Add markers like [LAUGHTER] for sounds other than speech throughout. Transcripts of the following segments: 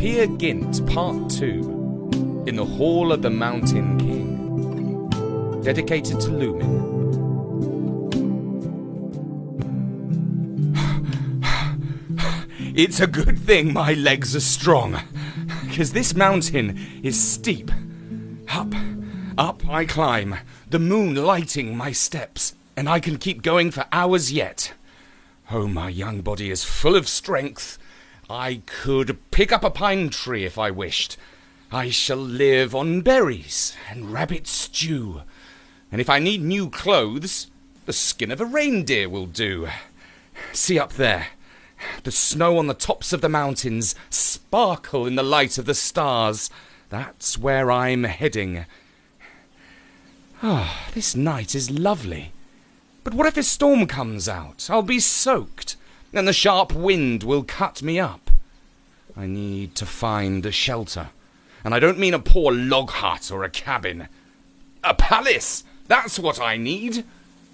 Peer Gynt Part 2 in the Hall of the Mountain King. Dedicated to Lumin. [SIGHS] It's a good thing my legs are strong, because this mountain is steep. Up, up I climb, the moon lighting my steps, and I can keep going for hours yet. Oh, my young body is full of strength. I could pick up a pine tree if I wished. I shall live on berries and rabbit stew. And if I need new clothes, the skin of a reindeer will do. See up there. The snow on the tops of the mountains sparkle in the light of the stars. That's where I'm heading. Ah, this night is lovely. But what if a storm comes out? I'll be soaked, and the sharp wind will cut me up. I need to find a shelter. And I don't mean a poor log hut or a cabin. A palace! That's what I need!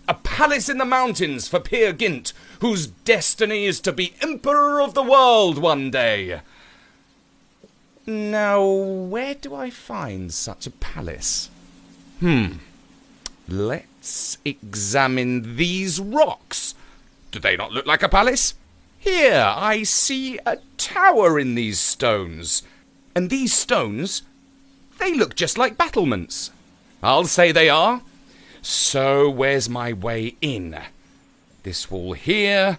A palace in the mountains for Peer Gynt, whose destiny is to be Emperor of the World one day. Now, where do I find such a palace? Hmm. Let's examine these rocks. Do they not look like a palace? Here, I see a tower in these stones. And these stones, they look just like battlements. I'll say they are. So, where's my way in? This wall here.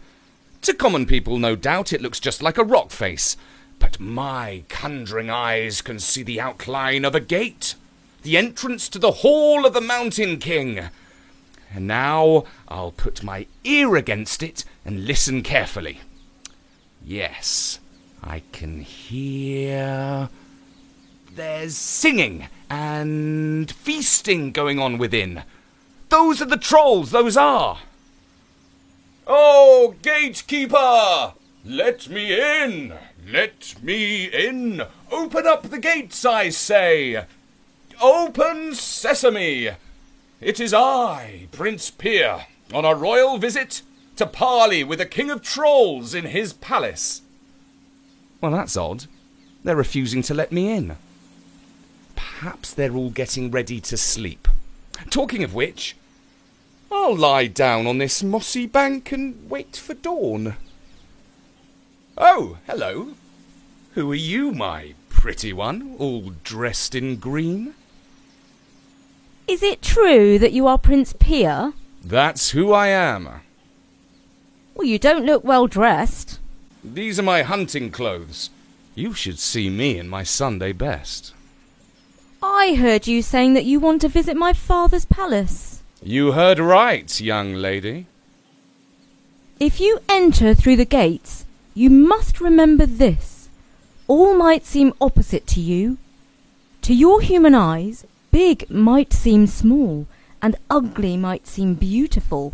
To common people, no doubt, it looks just like a rock face. But my conjuring eyes can see the outline of a gate. The entrance to the Hall of the Mountain King. And now I'll put my ear against it and listen carefully. Yes, I can hear. There's singing and feasting going on within. Those are the trolls, those are. Oh, gatekeeper! Let me in! Let me in! Open up the gates, I say! Open sesame! It is I, Prince Peer, on a royal visit to parley with the King of Trolls in his palace. Well, that's odd. They're refusing to let me in. Perhaps they're all getting ready to sleep. Talking of which, I'll lie down on this mossy bank and wait for dawn. Oh, hello. Who are you, my pretty one, all dressed in green? Is it true that you are Prince Peer? That's who I am. Well, you don't look well dressed. These are my hunting clothes. You should see me in my Sunday best. I heard you saying that you want to visit my father's palace. You heard right, young lady. If you enter through the gates, you must remember this. All might seem opposite to you. To your human eyes, big might seem small, and ugly might seem beautiful,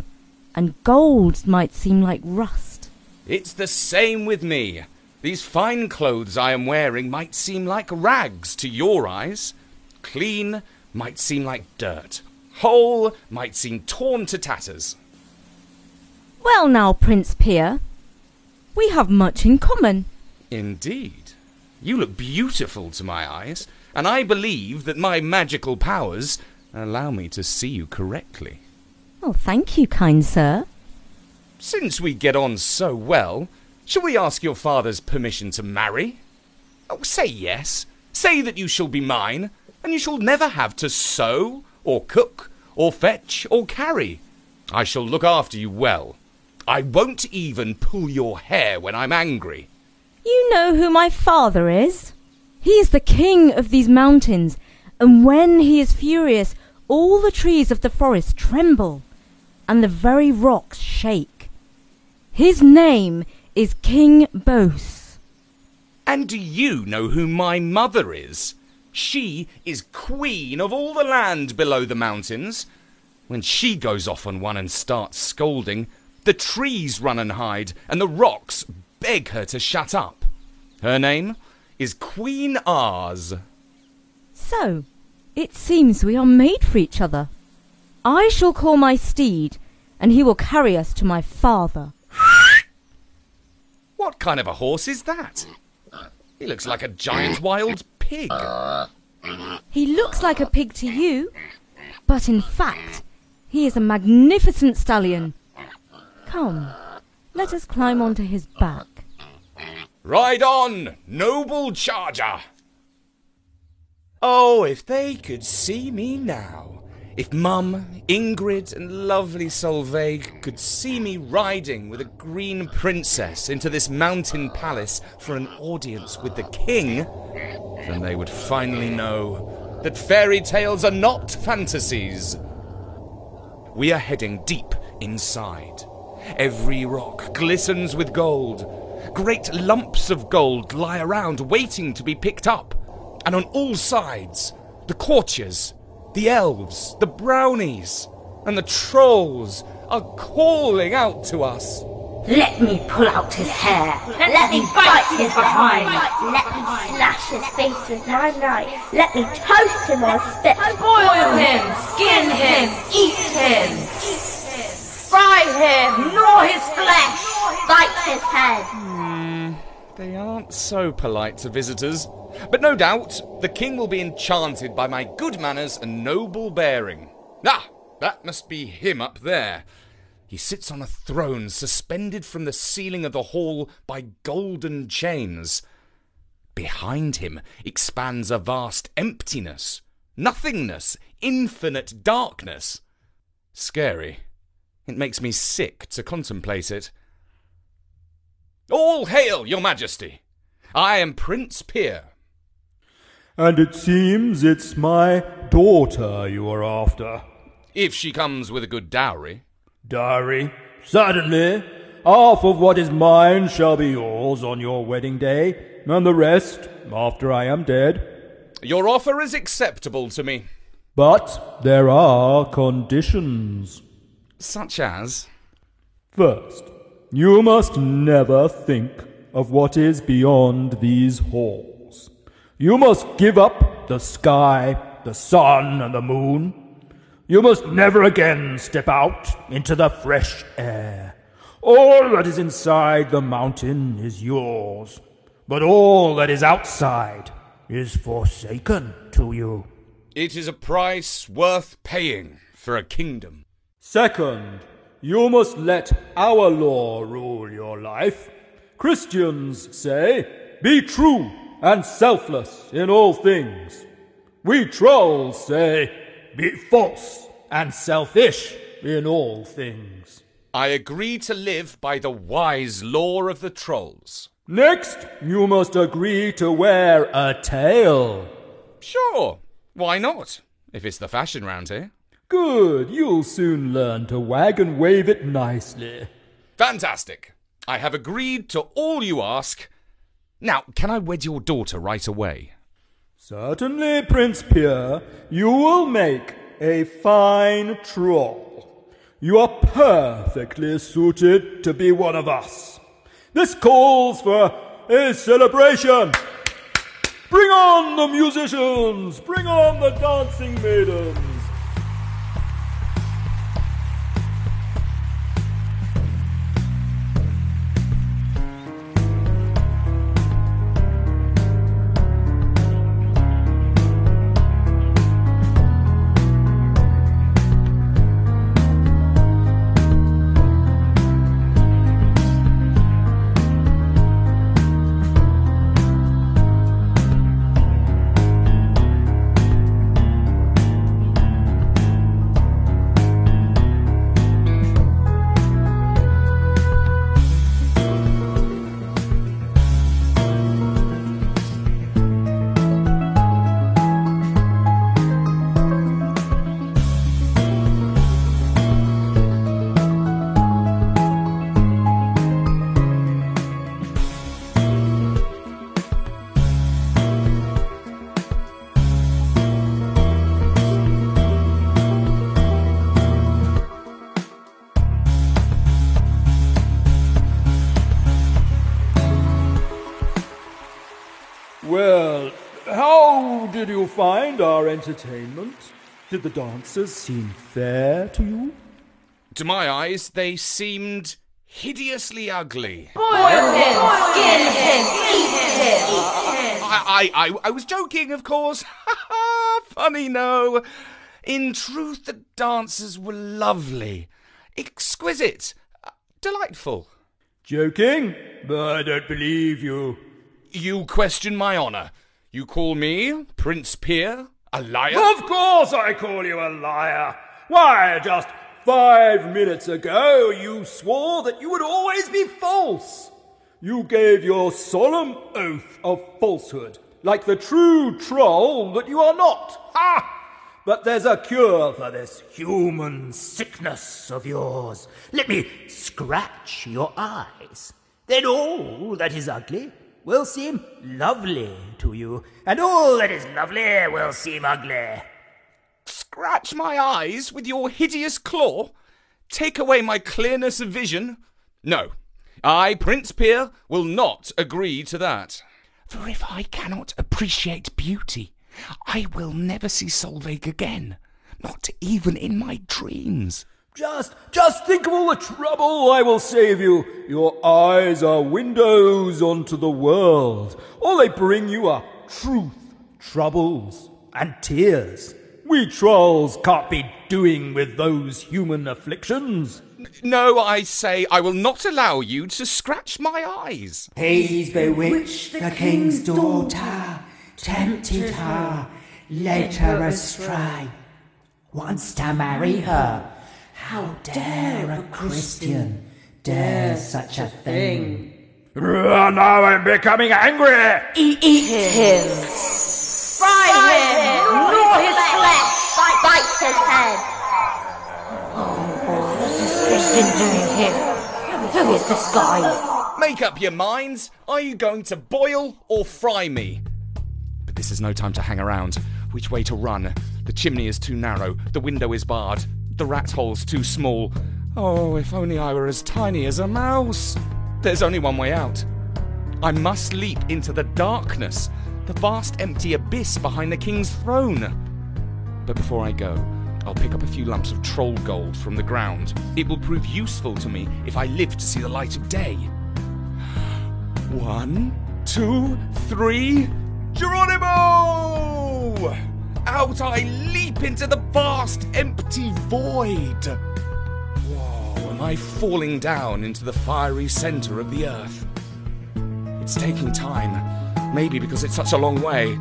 and gold might seem like rust. It's the same with me. These fine clothes I am wearing might seem like rags to your eyes. Clean might seem like dirt. Whole might seem torn to tatters. Well, now, Prince Peer, we have much in common. Indeed. You look beautiful to my eyes, and I believe that my magical powers allow me to see you correctly. Oh, thank you, kind sir. Since we get on so well, shall we ask your father's permission to marry? Oh, say yes. Say that you shall be mine, and you shall never have to sew, or cook, or fetch, or carry. I shall look after you well. I won't even pull your hair when I'm angry. You know who my father is? He is the king of these mountains, and when he is furious, all the trees of the forest tremble, and the very rocks shake. His name is King Bose. And do you know who my mother is? She is queen of all the land below the mountains. When she goes off on one and starts scolding, the trees run and hide, and the rocks beg her to shut up. Her name is Queen Oz. So, it seems we are made for each other. I shall call my steed, and he will carry us to my father. What kind of a horse is that? He looks like a giant wild pig. He looks like a pig to you, but in fact, he is a magnificent stallion. Come, let us climb onto his back. Ride on, noble charger! Oh, if they could see me now. If Mum, Ingrid, and lovely Solveig could see me riding with a green princess into this mountain palace for an audience with the king, then they would finally know that fairy tales are not fantasies. We are heading deep inside. Every rock glistens with gold. Great lumps of gold lie around waiting to be picked up. And on all sides, the courtiers, the elves, the brownies, and the trolls are calling out to us. Let me pull out his hair. Let me bite his behind. Let me slash his face with my knife. Let me toast him on a spit. Boil him, skin him, eat him, fry him, gnaw his flesh. Bite his head. They aren't so polite to visitors. But no doubt, the king will be enchanted by my good manners and noble bearing. Ah, that must be him up there. He sits on a throne suspended from the ceiling of the hall by golden chains. Behind him expands a vast emptiness, nothingness, infinite darkness. Scary. It makes me sick to contemplate it. All hail, your majesty! I am Prince Peer. And it seems it's my daughter you are after. If she comes with a good dowry. Dowry? Certainly. Half of what is mine shall be yours on your wedding day, and the rest after I am dead. Your offer is acceptable to me. But there are conditions. Such as. First, you must never think of what is beyond these halls. You must give up the sky, the sun, and the moon. You must never again step out into the fresh air. All that is inside the mountain is yours, but all that is outside is forsaken to you. It is a price worth paying for a kingdom. Second, you must let our law rule your life. Christians say, be true and selfless in all things. We trolls say, be false and selfish in all things. I agree to live by the wise law of the trolls. Next, you must agree to wear a tail. Sure, why not? If it's the fashion round here. Good, you'll soon learn to wag and wave it nicely. Fantastic. I have agreed to all you ask. Now, can I wed your daughter right away? Certainly, Prince Peer, you will make a fine troll. You are perfectly suited to be one of us. This calls for a celebration. Bring on the musicians! Bring on the dancing maidens! Well, how did you find our entertainment? Did the dancers seem fair to you? To my eyes, they seemed hideously ugly. Boil him, skin him, eat him. I, I, I was joking, of course. [LAUGHS] Funny, no. In truth, the dancers were lovely, exquisite, delightful. Joking? But I don't believe you. You question my honour. You call me, Prince Peer, a liar? Of course I call you a liar. Why, just five minutes ago you swore that you would always be false. You gave your solemn oath of falsehood, like the true troll that you are not. Ha! But there's a cure for this human sickness of yours. Let me scratch your eyes. Then all that is ugly will seem lovely to you, and all that is lovely will seem ugly. Scratch my eyes with your hideous claw? Take away my clearness of vision? No. I, Prince Peer, will not agree to that. For if I cannot appreciate beauty, I will never see Solveig again, not even in my dreams. Just, just think of all the trouble I will save you. Your eyes are windows onto the world. All they bring you are truth, troubles, and tears. We trolls can't be doing with those human afflictions. No, I say, I will not allow you to scratch my eyes. He's bewitched the king's daughter, tempted her, led her astray, wants to marry her. How dare a Christian dare such a thing? now I'm becoming angry. Eat, eat him. Fry him. Gnaw his flesh. Bite, bite his head. Oh, what is this Christian doing here? Who is this guy? Make up your minds. Are you going to boil or fry me? But this is no time to hang around. Which way to run? The chimney is too narrow. The window is barred. The rat hole's too small. Oh, if only I were as tiny as a mouse. There's only one way out. I must leap into the darkness, the vast empty abyss behind the king's throne. But before I go, I'll pick up a few lumps of troll gold from the ground. It will prove useful to me if I live to see the light of day. One, two, three. Geronimo! Out I leap into the vast empty void. Whoa, am I falling down into the fiery center of the earth? It's taking time, maybe because it's such a long way.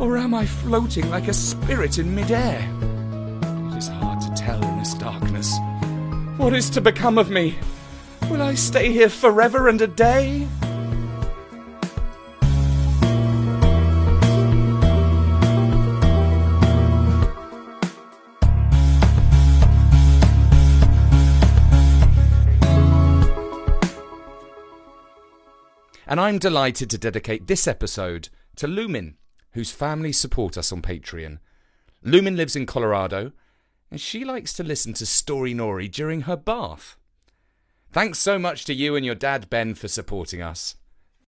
Or am I floating like a spirit in midair? It is hard to tell in this darkness. What is to become of me? Will I stay here forever and a day? And I'm delighted to dedicate this episode to Lumin, whose family support us on Patreon. Lumin lives in Colorado, and she likes to listen to Storynory during her bath. Thanks so much to you and your dad Ben for supporting us.